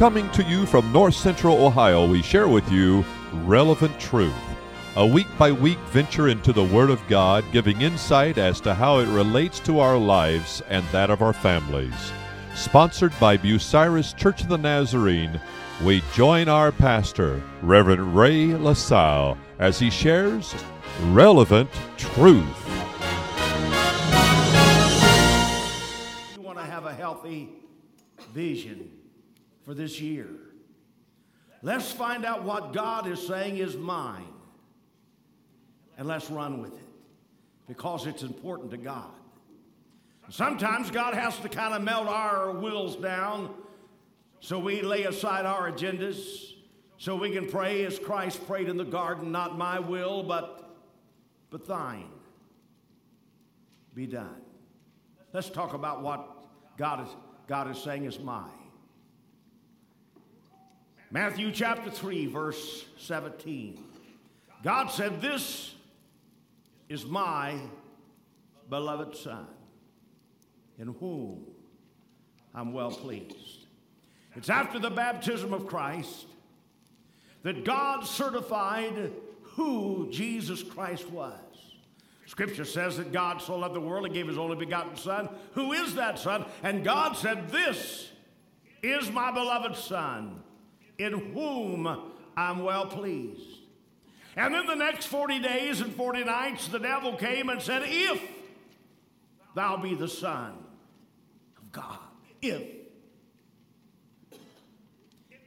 Coming to you from North Central Ohio, we share with you Relevant Truth, a week by week venture into the Word of God, giving insight as to how it relates to our lives and that of our families. Sponsored by Bucyrus Church of the Nazarene, we join our pastor, Reverend Ray LaSalle, as he shares Relevant Truth. You want to have a healthy vision for this year. Let's find out what God is saying is mine and let's run with it because it's important to God. Sometimes God has to kind of melt our wills down so we lay aside our agendas so we can pray as Christ prayed in the garden, not my will, but, but thine be done. Let's talk about what God is, God is saying is mine. Matthew chapter 3, verse 17. God said, This is my beloved Son, in whom I'm well pleased. It's after the baptism of Christ that God certified who Jesus Christ was. Scripture says that God so loved the world, He gave His only begotten Son. Who is that Son? And God said, This is my beloved Son in whom I'm well pleased. And then the next 40 days and 40 nights, the devil came and said, If thou be the Son of God, if.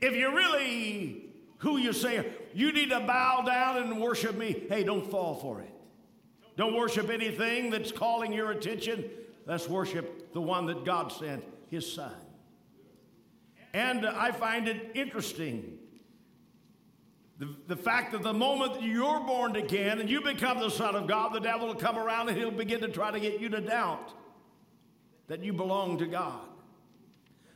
If you're really who you say, you need to bow down and worship me, hey, don't fall for it. Don't worship anything that's calling your attention. Let's worship the one that God sent, his Son. And I find it interesting the, the fact that the moment you're born again and you become the Son of God, the devil will come around and he'll begin to try to get you to doubt that you belong to God.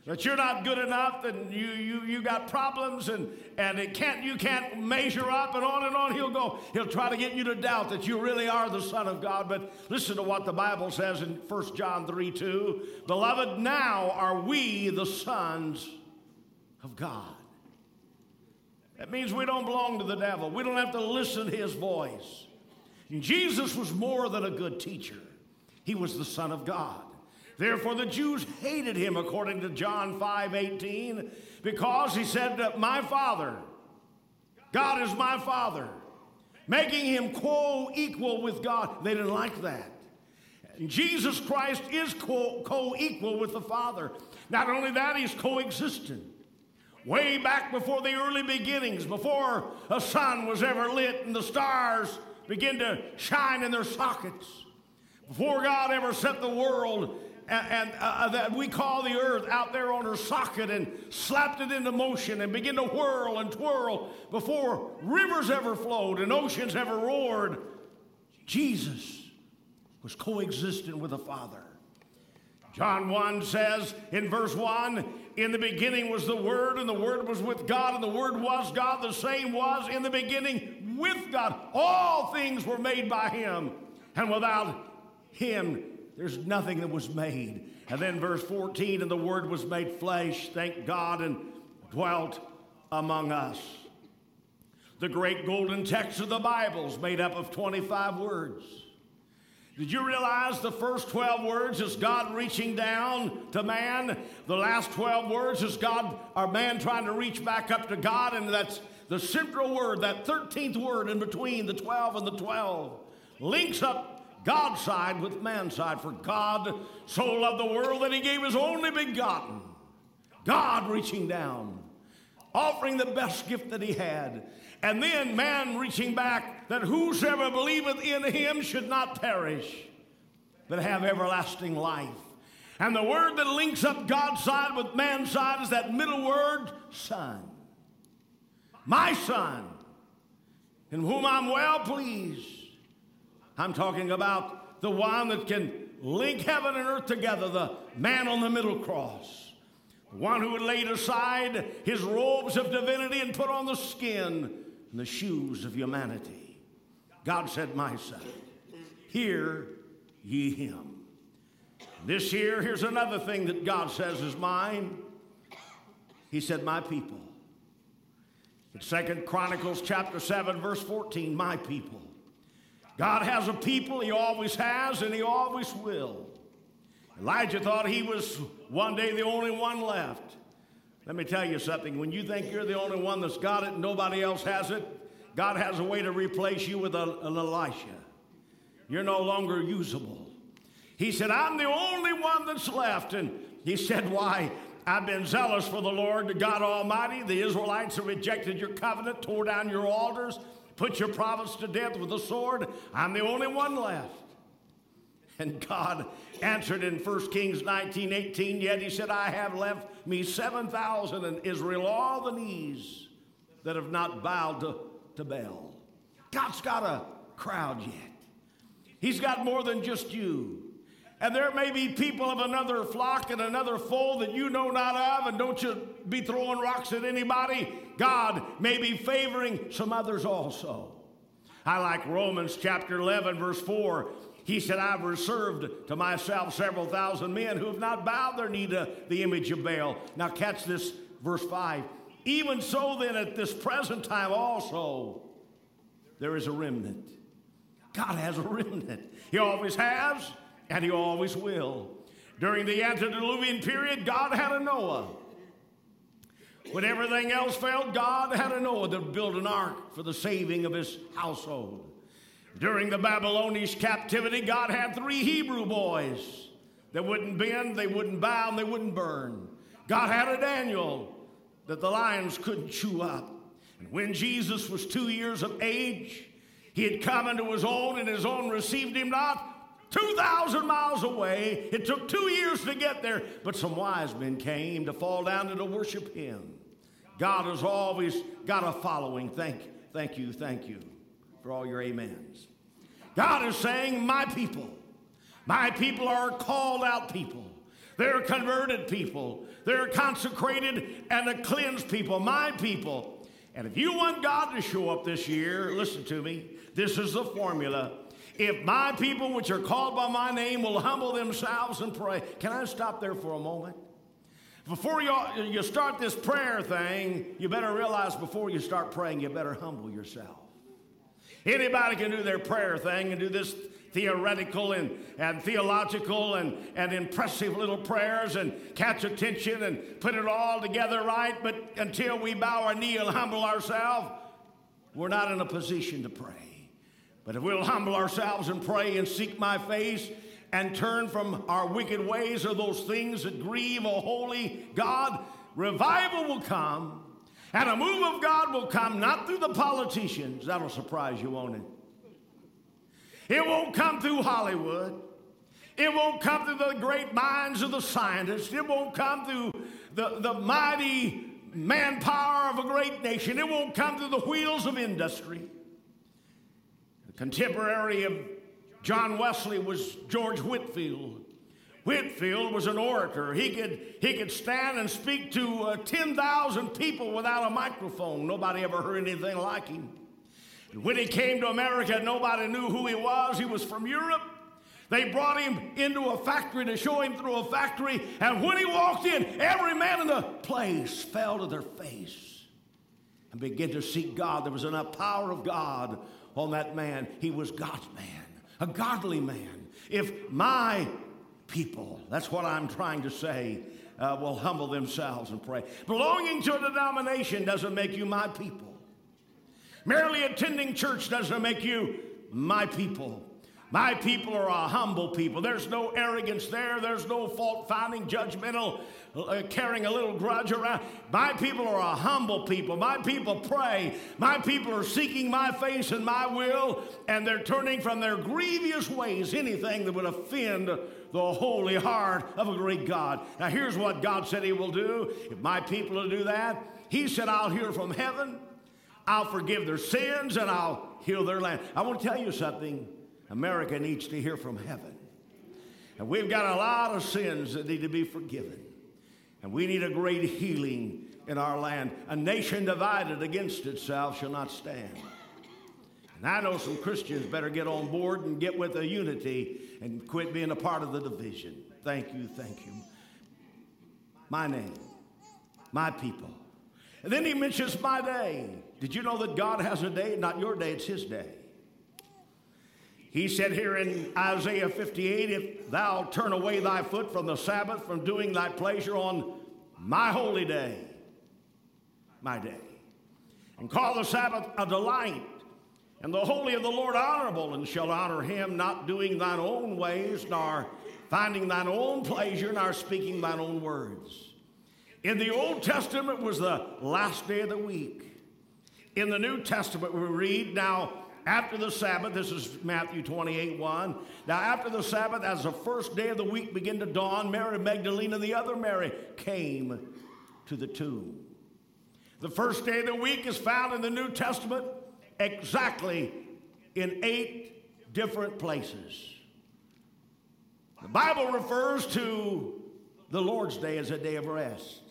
That you're not good enough and you, you, you got problems and, and it can't, you can't measure up and on and on he'll go. He'll try to get you to doubt that you really are the Son of God. But listen to what the Bible says in 1 John 3 2. Beloved, now are we the sons of God. That means we don't belong to the devil. We don't have to listen to his voice. And Jesus was more than a good teacher, he was the Son of God. Therefore, the Jews hated him, according to John 5 18, because he said, My Father, God is my Father, making him co equal with God. They didn't like that. Jesus Christ is co equal with the Father. Not only that, he's coexistent way back before the early beginnings, before a sun was ever lit and the stars began to shine in their sockets, before God ever set the world and, and uh, uh, that we call the earth out there on her socket and slapped it into motion and began to whirl and twirl before rivers ever flowed and oceans ever roared, Jesus was coexistent with the Father. John 1 says in verse 1 In the beginning was the Word, and the Word was with God, and the Word was God. The same was in the beginning with God. All things were made by Him, and without Him, there's nothing that was made. And then verse 14 And the Word was made flesh, thank God, and dwelt among us. The great golden text of the Bible is made up of 25 words. Did you realize the first 12 words is God reaching down to man? The last 12 words is God our man trying to reach back up to God, and that's the central word, that 13th word in between the 12 and the 12, links up God's side with man's side. For God so loved the world that he gave his only begotten. God reaching down, offering the best gift that he had. And then man reaching back that whosoever believeth in him should not perish, but have everlasting life. And the word that links up God's side with man's side is that middle word, son. My son, in whom I'm well pleased. I'm talking about the one that can link heaven and earth together, the man on the middle cross. The one who had laid aside his robes of divinity and put on the skin and the shoes of humanity. God said, My son, hear ye him. This year, here's another thing that God says is mine. He said, My people. In Second Chronicles chapter 7, verse 14, my people. God has a people, He always has, and He always will. Elijah thought he was one day the only one left. Let me tell you something. When you think you're the only one that's got it and nobody else has it, God has a way to replace you with a, an Elisha. You're no longer usable. He said, I'm the only one that's left. And he said, Why? I've been zealous for the Lord, God Almighty. The Israelites have rejected your covenant, tore down your altars, put your prophets to death with the sword. I'm the only one left. And God answered in 1 Kings 19 18, yet he said, I have left me 7,000 in Israel, all the knees that have not bowed to, to Baal. God's got a crowd yet. He's got more than just you. And there may be people of another flock and another fold that you know not of, and don't you be throwing rocks at anybody. God may be favoring some others also. I like Romans chapter 11, verse 4. He said, I've reserved to myself several thousand men who have not bowed their knee to the image of Baal. Now, catch this, verse 5. Even so, then, at this present time also, there is a remnant. God has a remnant. He always has and he always will. During the antediluvian period, God had a Noah. When everything else failed, God had a Noah to build an ark for the saving of his household. During the Babylonian captivity, God had three Hebrew boys that wouldn't bend, they wouldn't bow, and they wouldn't burn. God had a Daniel that the lions couldn't chew up. And when Jesus was two years of age, he had come into his own, and his own received him not. 2,000 miles away. It took two years to get there, but some wise men came to fall down and to worship him. God has always got a following. Thank, thank you, thank you for all your amens. God is saying, My people, my people are called out people. They're converted people. They're consecrated and a cleansed people, my people. And if you want God to show up this year, listen to me. This is the formula. If my people, which are called by my name, will humble themselves and pray. Can I stop there for a moment? Before you, you start this prayer thing, you better realize before you start praying, you better humble yourself. Anybody can do their prayer thing and do this theoretical and, and theological and, and impressive little prayers and catch attention and put it all together right, but until we bow our knee and humble ourselves, we're not in a position to pray. But if we'll humble ourselves and pray and seek my face and turn from our wicked ways or those things that grieve a holy God, revival will come and a move of God will come not through the politicians. That'll surprise you, won't it? It won't come through Hollywood. It won't come through the great minds of the scientists. It won't come through the, the mighty manpower of a great nation. It won't come through the wheels of industry. Contemporary of John Wesley was George Whitefield. Whitefield was an orator. He could, he could stand and speak to uh, 10,000 people without a microphone. Nobody ever heard anything like him. When he came to America, nobody knew who he was. He was from Europe. They brought him into a factory to show him through a factory. And when he walked in, every man in the place fell to their face and began to seek God. There was enough power of God on that man. He was God's man, a godly man. If my people, that's what I'm trying to say, uh, will humble themselves and pray. Belonging to a denomination doesn't make you my people. Merely attending church doesn't make you my people. My people are a humble people. There's no arrogance there. There's no fault finding, judgmental, uh, carrying a little grudge around. My people are a humble people. My people pray. My people are seeking my face and my will, and they're turning from their grievous ways, anything that would offend the holy heart of a great God. Now, here's what God said He will do. If my people will do that, He said, I'll hear from heaven, I'll forgive their sins, and I'll heal their land. I want to tell you something. America needs to hear from heaven. And we've got a lot of sins that need to be forgiven. And we need a great healing in our land. A nation divided against itself shall not stand. And I know some Christians better get on board and get with the unity and quit being a part of the division. Thank you, thank you. My name. my people. And then he mentions my day. Did you know that God has a day? Not your day, it's his day. He said here in Isaiah 58 If thou turn away thy foot from the Sabbath, from doing thy pleasure on my holy day, my day, and call the Sabbath a delight, and the holy of the Lord honorable, and shall honor him, not doing thine own ways, nor finding thine own pleasure, nor speaking thine own words. In the Old Testament was the last day of the week. In the New Testament, we read now after the Sabbath, this is Matthew 28 1. Now, after the Sabbath, as the first day of the week began to dawn, Mary Magdalene and the other Mary came to the tomb. The first day of the week is found in the New Testament exactly in eight different places. The Bible refers to the Lord's Day as a day of rest.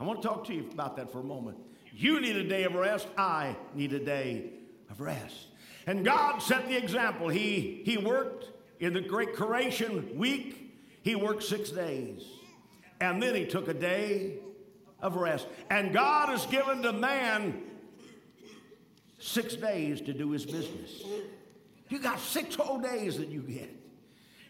I want to talk to you about that for a moment. You need a day of rest. I need a day of rest. And God set the example. He, he worked in the great creation week, He worked six days. And then He took a day of rest. And God has given to man six days to do His business. You got six whole days that you get.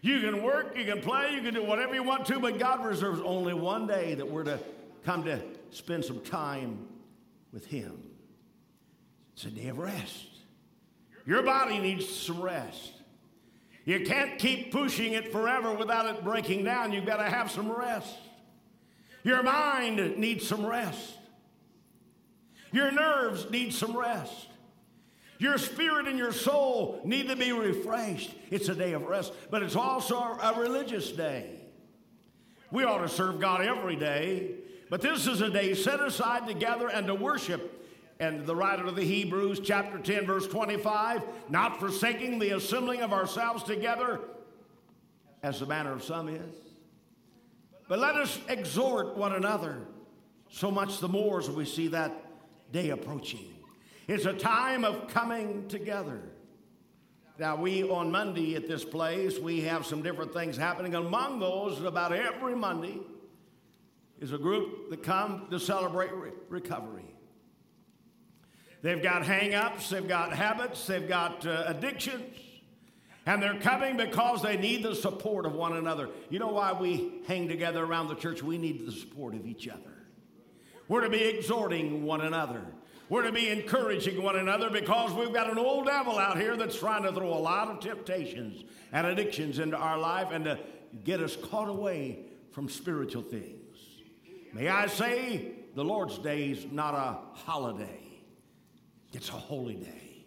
You can work, you can play, you can do whatever you want to, but God reserves only one day that we're to come to spend some time with Him. It's a day of rest. Your body needs some rest. You can't keep pushing it forever without it breaking down. You've got to have some rest. Your mind needs some rest. Your nerves need some rest. Your spirit and your soul need to be refreshed. It's a day of rest, but it's also a religious day. We ought to serve God every day, but this is a day set aside to gather and to worship. And the writer of the Hebrews, chapter 10, verse 25, not forsaking the assembling of ourselves together, as the manner of some is, but let us exhort one another, so much the more as we see that day approaching. It's a time of coming together. Now, we on Monday at this place, we have some different things happening. Among those, about every Monday, is a group that come to celebrate re- recovery. They've got hang ups, they've got habits, they've got uh, addictions, and they're coming because they need the support of one another. You know why we hang together around the church? We need the support of each other. We're to be exhorting one another. We're to be encouraging one another because we've got an old devil out here that's trying to throw a lot of temptations and addictions into our life and to get us caught away from spiritual things. May I say, the Lord's Day is not a holiday, it's a holy day.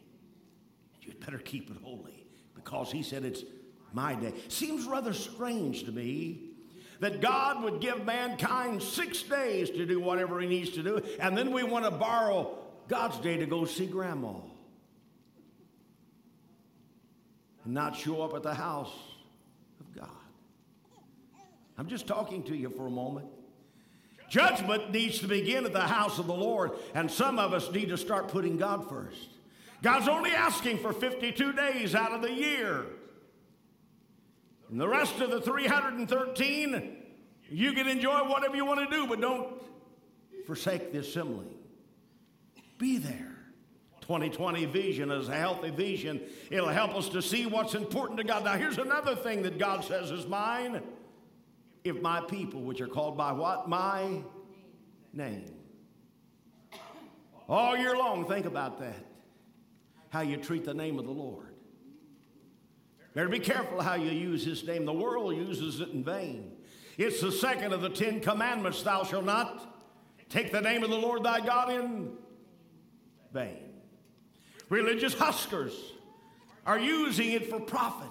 You'd better keep it holy because He said it's my day. Seems rather strange to me that God would give mankind six days to do whatever He needs to do, and then we want to borrow God's day to go see grandma and not show up at the house of God. I'm just talking to you for a moment. Judgment needs to begin at the house of the Lord, and some of us need to start putting God first. God's only asking for 52 days out of the year. And the rest of the 313, you can enjoy whatever you want to do, but don't forsake the assembly. Be there. 2020 vision is a healthy vision. It'll help us to see what's important to God. Now, here's another thing that God says is mine. If my people, which are called by what? My name. All year long, think about that. How you treat the name of the Lord. Better be careful how you use his name. The world uses it in vain. It's the second of the Ten Commandments Thou shalt not take the name of the Lord thy God in vain. Religious huskers are using it for profit.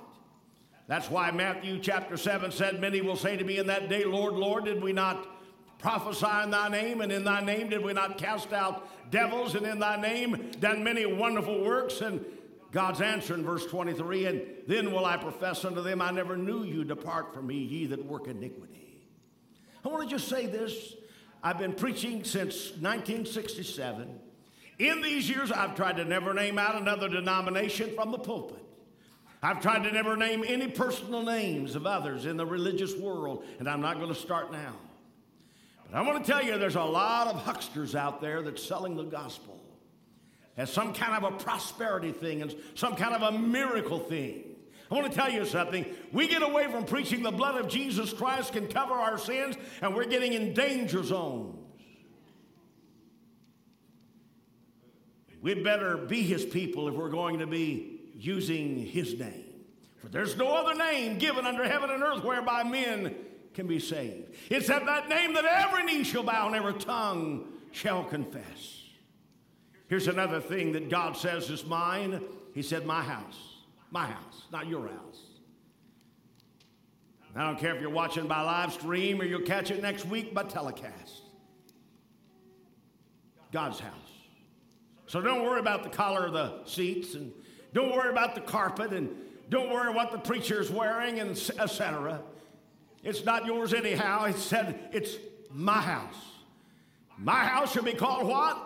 That's why Matthew chapter 7 said, Many will say to me in that day, Lord, Lord, did we not prophesy in thy name? And in thy name did we not cast out devils? And in thy name done many wonderful works? And God's answer in verse 23 And then will I profess unto them, I never knew you, depart from me, ye that work iniquity. I want to just say this. I've been preaching since 1967. In these years, I've tried to never name out another denomination from the pulpit. I've tried to never name any personal names of others in the religious world, and I'm not going to start now. But I want to tell you, there's a lot of hucksters out there that's selling the gospel as some kind of a prosperity thing and some kind of a miracle thing. I want to tell you something. We get away from preaching the blood of Jesus Christ can cover our sins, and we're getting in danger zones. We'd better be his people if we're going to be using his name. For there's no other name given under heaven and earth whereby men can be saved. It's at that name that every knee shall bow and every tongue shall confess. Here's another thing that God says is mine. He said, My house. My house, not your house. I don't care if you're watching by live stream or you'll catch it next week by telecast. God's house. So don't worry about the color of the seats and don't worry about the carpet and don't worry what the preacher is wearing and etc. It's not yours anyhow. It said it's my house. My house shall be called what?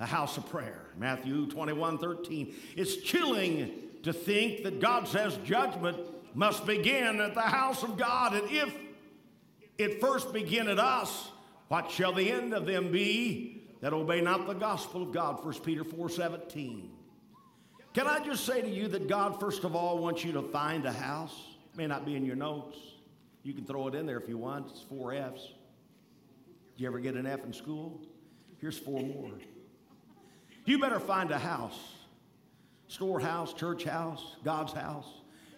A house of prayer. Matthew 21 13. It's chilling to think that God says judgment must begin at the house of God. And if it first begin at us, what shall the end of them be that obey not the gospel of God? 1 Peter 4 17. Can I just say to you that God, first of all, wants you to find a house? It may not be in your notes. You can throw it in there if you want. It's four F's. Did you ever get an F in school? Here's four more. You better find a house storehouse, church house, God's house.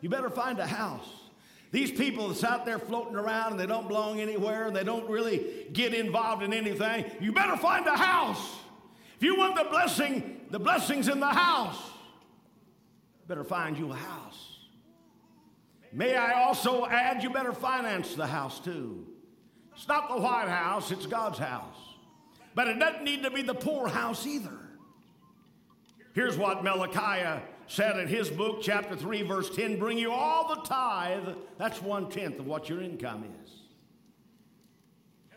You better find a house. These people that's out there floating around and they don't belong anywhere and they don't really get involved in anything, you better find a house. If you want the blessing, the blessings in the house, better find you a house. May I also add, you better finance the house too. It's not the White House, it's God's house. But it doesn't need to be the poor house either. Here's what Malachi said in his book, chapter 3, verse 10 bring you all the tithe. That's one tenth of what your income is.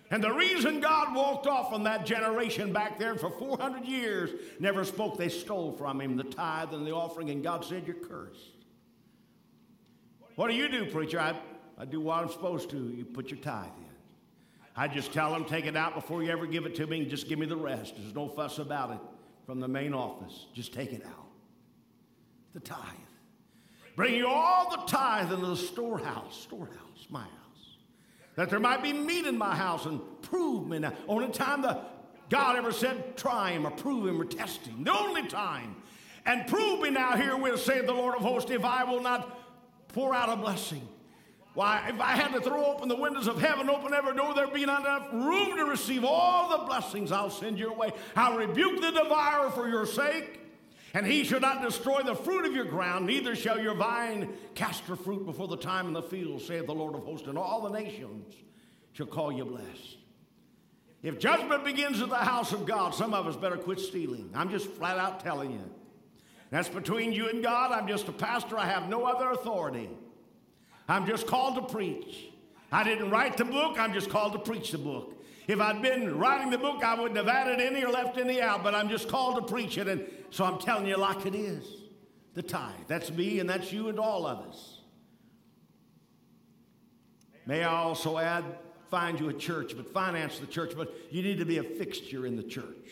And the reason God walked off from that generation back there for 400 years, never spoke, they stole from him the tithe and the offering, and God said, You're cursed. What do you do, preacher? I, I do what I'm supposed to. You put your tithe in. I just tell them, take it out before you ever give it to me, and just give me the rest. There's no fuss about it from the main office. Just take it out. The tithe. Bring you all the tithe into the storehouse, storehouse, my house. That there might be meat in my house and prove me now. Only time that God ever said, try him or prove him or test him. The only time. And prove me now herewith, saith the Lord of hosts, if I will not pour out a blessing. Why, if I had to throw open the windows of heaven, open every door, there'd be not enough room to receive all the blessings I'll send your way. I'll rebuke the devourer for your sake, and he shall not destroy the fruit of your ground, neither shall your vine cast her fruit before the time in the field, saith the Lord of hosts, and all the nations shall call you blessed. If judgment begins at the house of God, some of us better quit stealing. I'm just flat out telling you. That's between you and God. I'm just a pastor. I have no other authority. I'm just called to preach. I didn't write the book. I'm just called to preach the book. If I'd been writing the book, I wouldn't have added any or left any out, but I'm just called to preach it. And so I'm telling you like it is the tithe. That's me and that's you and all of us. May I also add, find you a church, but finance the church, but you need to be a fixture in the church.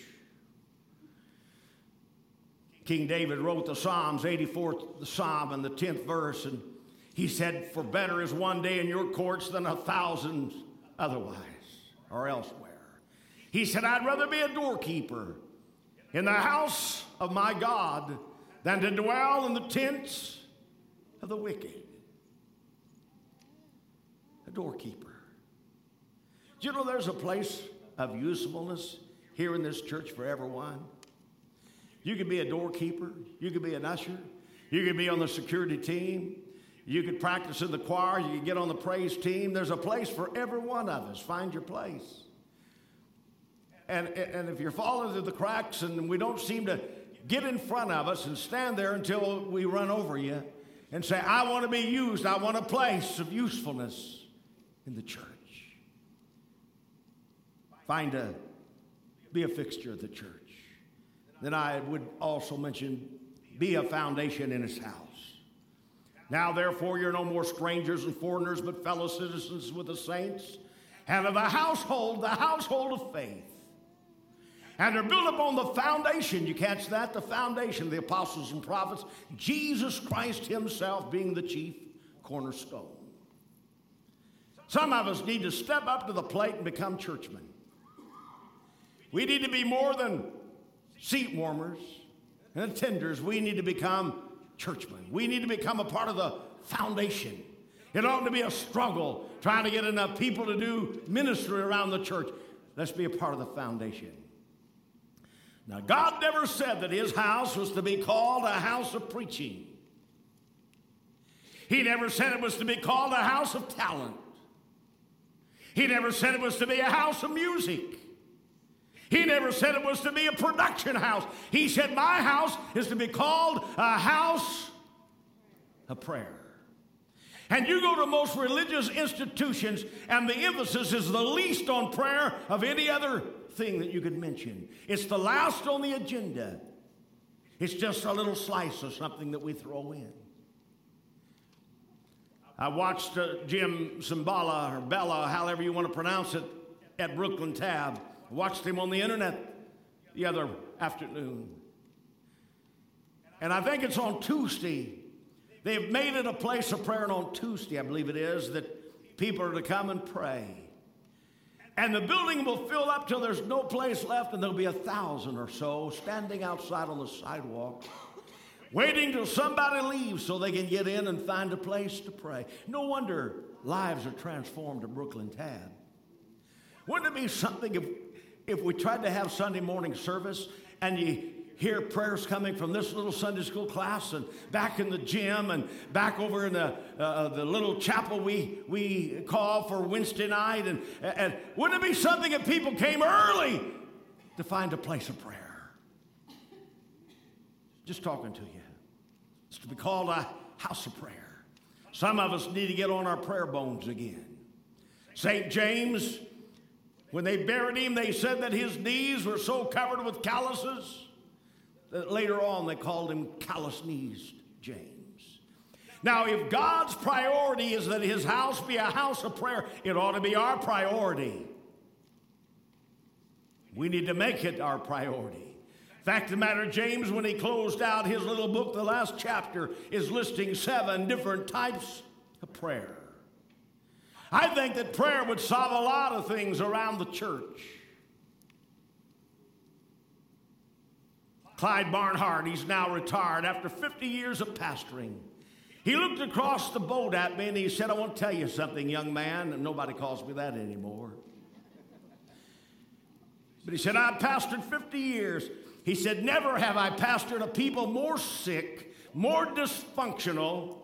King David wrote the Psalms, 84th Psalm, and the 10th verse, and he said, For better is one day in your courts than a thousand otherwise or elsewhere. He said, I'd rather be a doorkeeper in the house of my God than to dwell in the tents of the wicked. A doorkeeper. Do you know there's a place of usefulness here in this church for everyone? You could be a doorkeeper, you could be an usher, you could be on the security team, you could practice in the choir, you could get on the praise team. There's a place for every one of us. Find your place. And, and if you're falling through the cracks and we don't seem to get in front of us and stand there until we run over you and say, I want to be used, I want a place of usefulness in the church. Find a, be a fixture of the church. Then I would also mention, be a foundation in his house. Now, therefore, you're no more strangers and foreigners, but fellow citizens with the saints, and of a household, the household of faith. And they're built upon the foundation. You catch that? The foundation the apostles and prophets, Jesus Christ Himself being the chief cornerstone. Some of us need to step up to the plate and become churchmen. We need to be more than seat warmers and attenders. We need to become churchmen. We need to become a part of the foundation. It ought to be a struggle trying to get enough people to do ministry around the church. Let's be a part of the foundation. Now, God never said that his house was to be called a house of preaching. He never said it was to be called a house of talent. He never said it was to be a house of music. He never said it was to be a production house. He said, My house is to be called a house of prayer. And you go to most religious institutions, and the emphasis is the least on prayer of any other thing that you could mention. It's the last on the agenda. It's just a little slice of something that we throw in. I watched uh, Jim Cymbala or Bella, however you want to pronounce it, at Brooklyn Tab. Watched him on the internet the other afternoon. And I think it's on Tuesday. They've made it a place of prayer, and on Tuesday, I believe it is, that people are to come and pray. And the building will fill up till there's no place left, and there'll be a thousand or so standing outside on the sidewalk, waiting till somebody leaves so they can get in and find a place to pray. No wonder lives are transformed at Brooklyn Tab. Wouldn't it be something if, if we tried to have Sunday morning service and you hear prayers coming from this little Sunday school class and back in the gym and back over in the, uh, uh, the little chapel we, we call for Wednesday night. And, and wouldn't it be something if people came early to find a place of prayer? Just talking to you. It's to be called a house of prayer. Some of us need to get on our prayer bones again. St. James, when they buried him, they said that his knees were so covered with calluses that later on they called him callous knees James. Now, if God's priority is that his house be a house of prayer, it ought to be our priority. We need to make it our priority. Fact of the matter, James, when he closed out his little book, the last chapter is listing seven different types of prayer. I think that prayer would solve a lot of things around the church. Clyde Barnhart, he's now retired after 50 years of pastoring. He looked across the boat at me and he said, I want to tell you something, young man. And nobody calls me that anymore. But he said, I've pastored 50 years. He said, Never have I pastored a people more sick, more dysfunctional,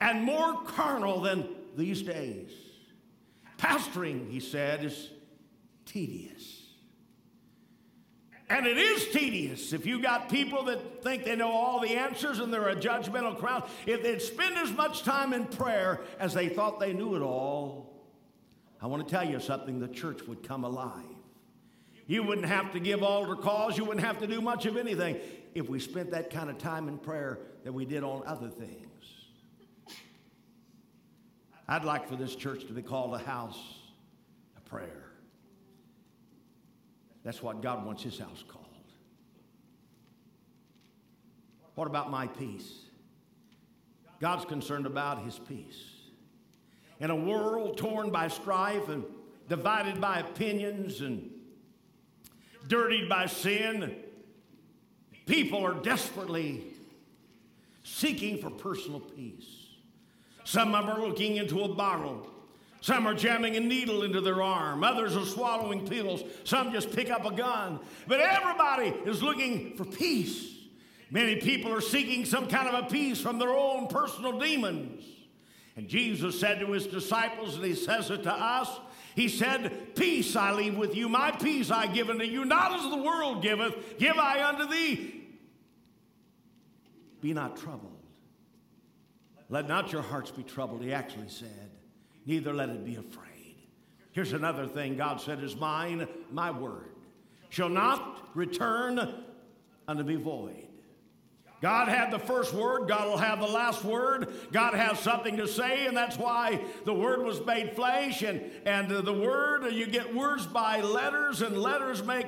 and more carnal than these days. Pastoring, he said, is tedious. And it is tedious if you got people that think they know all the answers and they're a judgmental crowd. If they'd spend as much time in prayer as they thought they knew it all, I want to tell you something the church would come alive. You wouldn't have to give altar calls, you wouldn't have to do much of anything if we spent that kind of time in prayer that we did on other things. I'd like for this church to be called a house of prayer. That's what God wants his house called. What about my peace? God's concerned about his peace. In a world torn by strife and divided by opinions and dirtied by sin, people are desperately seeking for personal peace. Some of them are looking into a bottle some are jamming a needle into their arm. Others are swallowing pills. Some just pick up a gun. But everybody is looking for peace. Many people are seeking some kind of a peace from their own personal demons. And Jesus said to his disciples, and he says it to us, he said, Peace I leave with you, my peace I give unto you, not as the world giveth, give I unto thee. Be not troubled. Let not your hearts be troubled, he actually said neither let it be afraid. Here's another thing God said is mine, my word shall not return unto me void. God had the first word, God will have the last word. God has something to say, and that's why the word was made flesh. And, and the word, you get words by letters, and letters make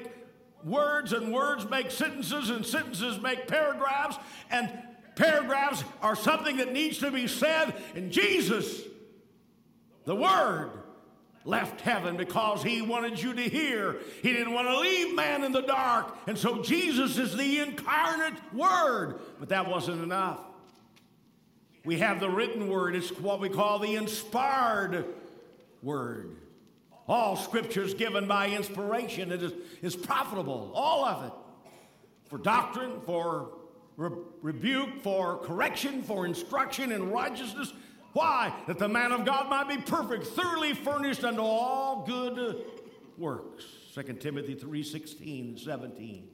words, and words make sentences, and sentences make paragraphs, and paragraphs are something that needs to be said. And Jesus, the Word, left heaven because he wanted you to hear. He didn't want to leave man in the dark. And so Jesus is the incarnate Word. But that wasn't enough. We have the written Word, it's what we call the inspired Word. All scripture is given by inspiration. It is, is profitable, all of it, for doctrine, for re- rebuke, for correction, for instruction in righteousness. Why? That the man of God might be perfect, thoroughly furnished unto all good works. 2 Timothy 3 16, 17.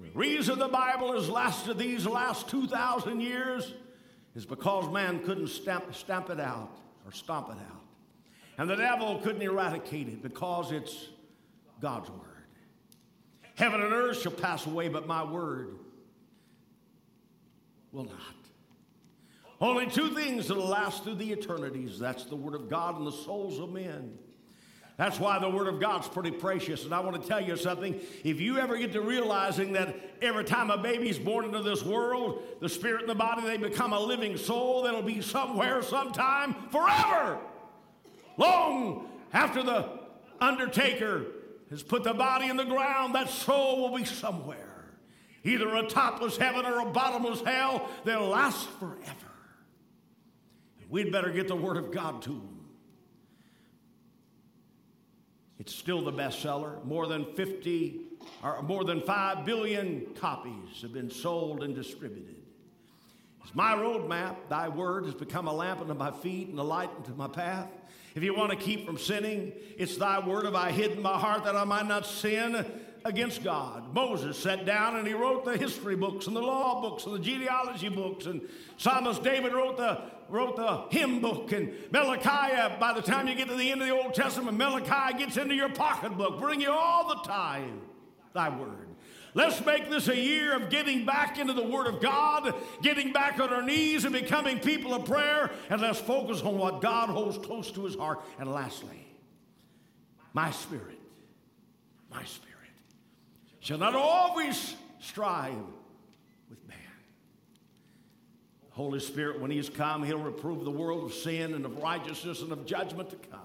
The reason the Bible has lasted these last 2,000 years is because man couldn't stamp, stamp it out or stomp it out. And the devil couldn't eradicate it because it's God's word. Heaven and earth shall pass away, but my word will not. Only two things that'll last through the eternities that's the Word of God and the souls of men. That's why the Word of God's pretty precious. And I want to tell you something. If you ever get to realizing that every time a baby's born into this world, the spirit and the body, they become a living soul that'll be somewhere, sometime, forever. Long after the undertaker has put the body in the ground, that soul will be somewhere. Either a topless heaven or a bottomless hell. They'll last forever. We'd better get the Word of God to them. It's still the bestseller. More than 50 or more than 5 billion copies have been sold and distributed. It's my roadmap. Thy word has become a lamp unto my feet and a light unto my path. If you want to keep from sinning, it's thy word have I hidden in my heart that I might not sin against God. Moses sat down and he wrote the history books and the law books and the genealogy books. And Psalmist David wrote the, wrote the hymn book. And Malachi, by the time you get to the end of the Old Testament, Malachi gets into your pocketbook, bring you all the time thy word. Let's make this a year of getting back into the Word of God, getting back on our knees and becoming people of prayer, and let's focus on what God holds close to his heart. And lastly, my spirit, my spirit shall not always strive with man. Holy Spirit, when He's come, He'll reprove the world of sin and of righteousness and of judgment to come.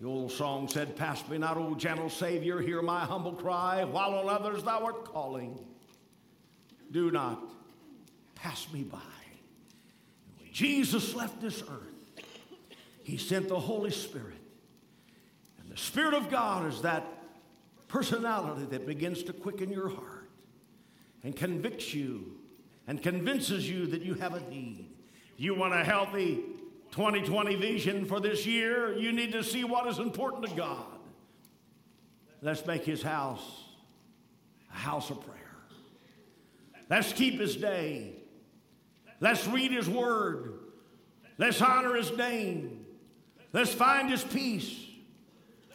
The old song said, Pass me not, O gentle Savior, hear my humble cry, while on others thou art calling. Do not pass me by. when Jesus left this earth, He sent the Holy Spirit. And the Spirit of God is that personality that begins to quicken your heart and convicts you and convinces you that you have a need. You want a healthy 2020 vision for this year? You need to see what is important to God. Let's make his house a house of prayer. Let's keep his day. Let's read his word. Let's honor his name. Let's find his peace.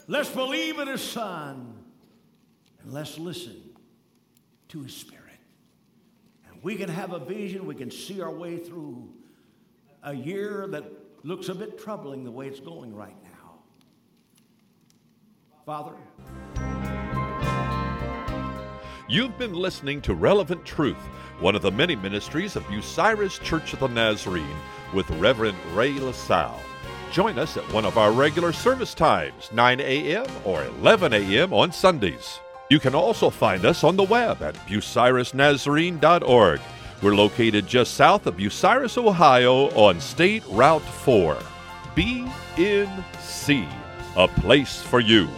Let's believe in his son and let's listen to His Spirit. And we can have a vision, we can see our way through a year that looks a bit troubling the way it's going right now. Father, You've been listening to Relevant Truth, one of the many ministries of Bucyrus Church of the Nazarene with Reverend Ray LaSalle. Join us at one of our regular service times, 9 a.m. or 11 a.m. on Sundays. You can also find us on the web at bucyrusnazarene.org. We're located just south of Bucyrus, Ohio on State Route 4. BNC, a place for you.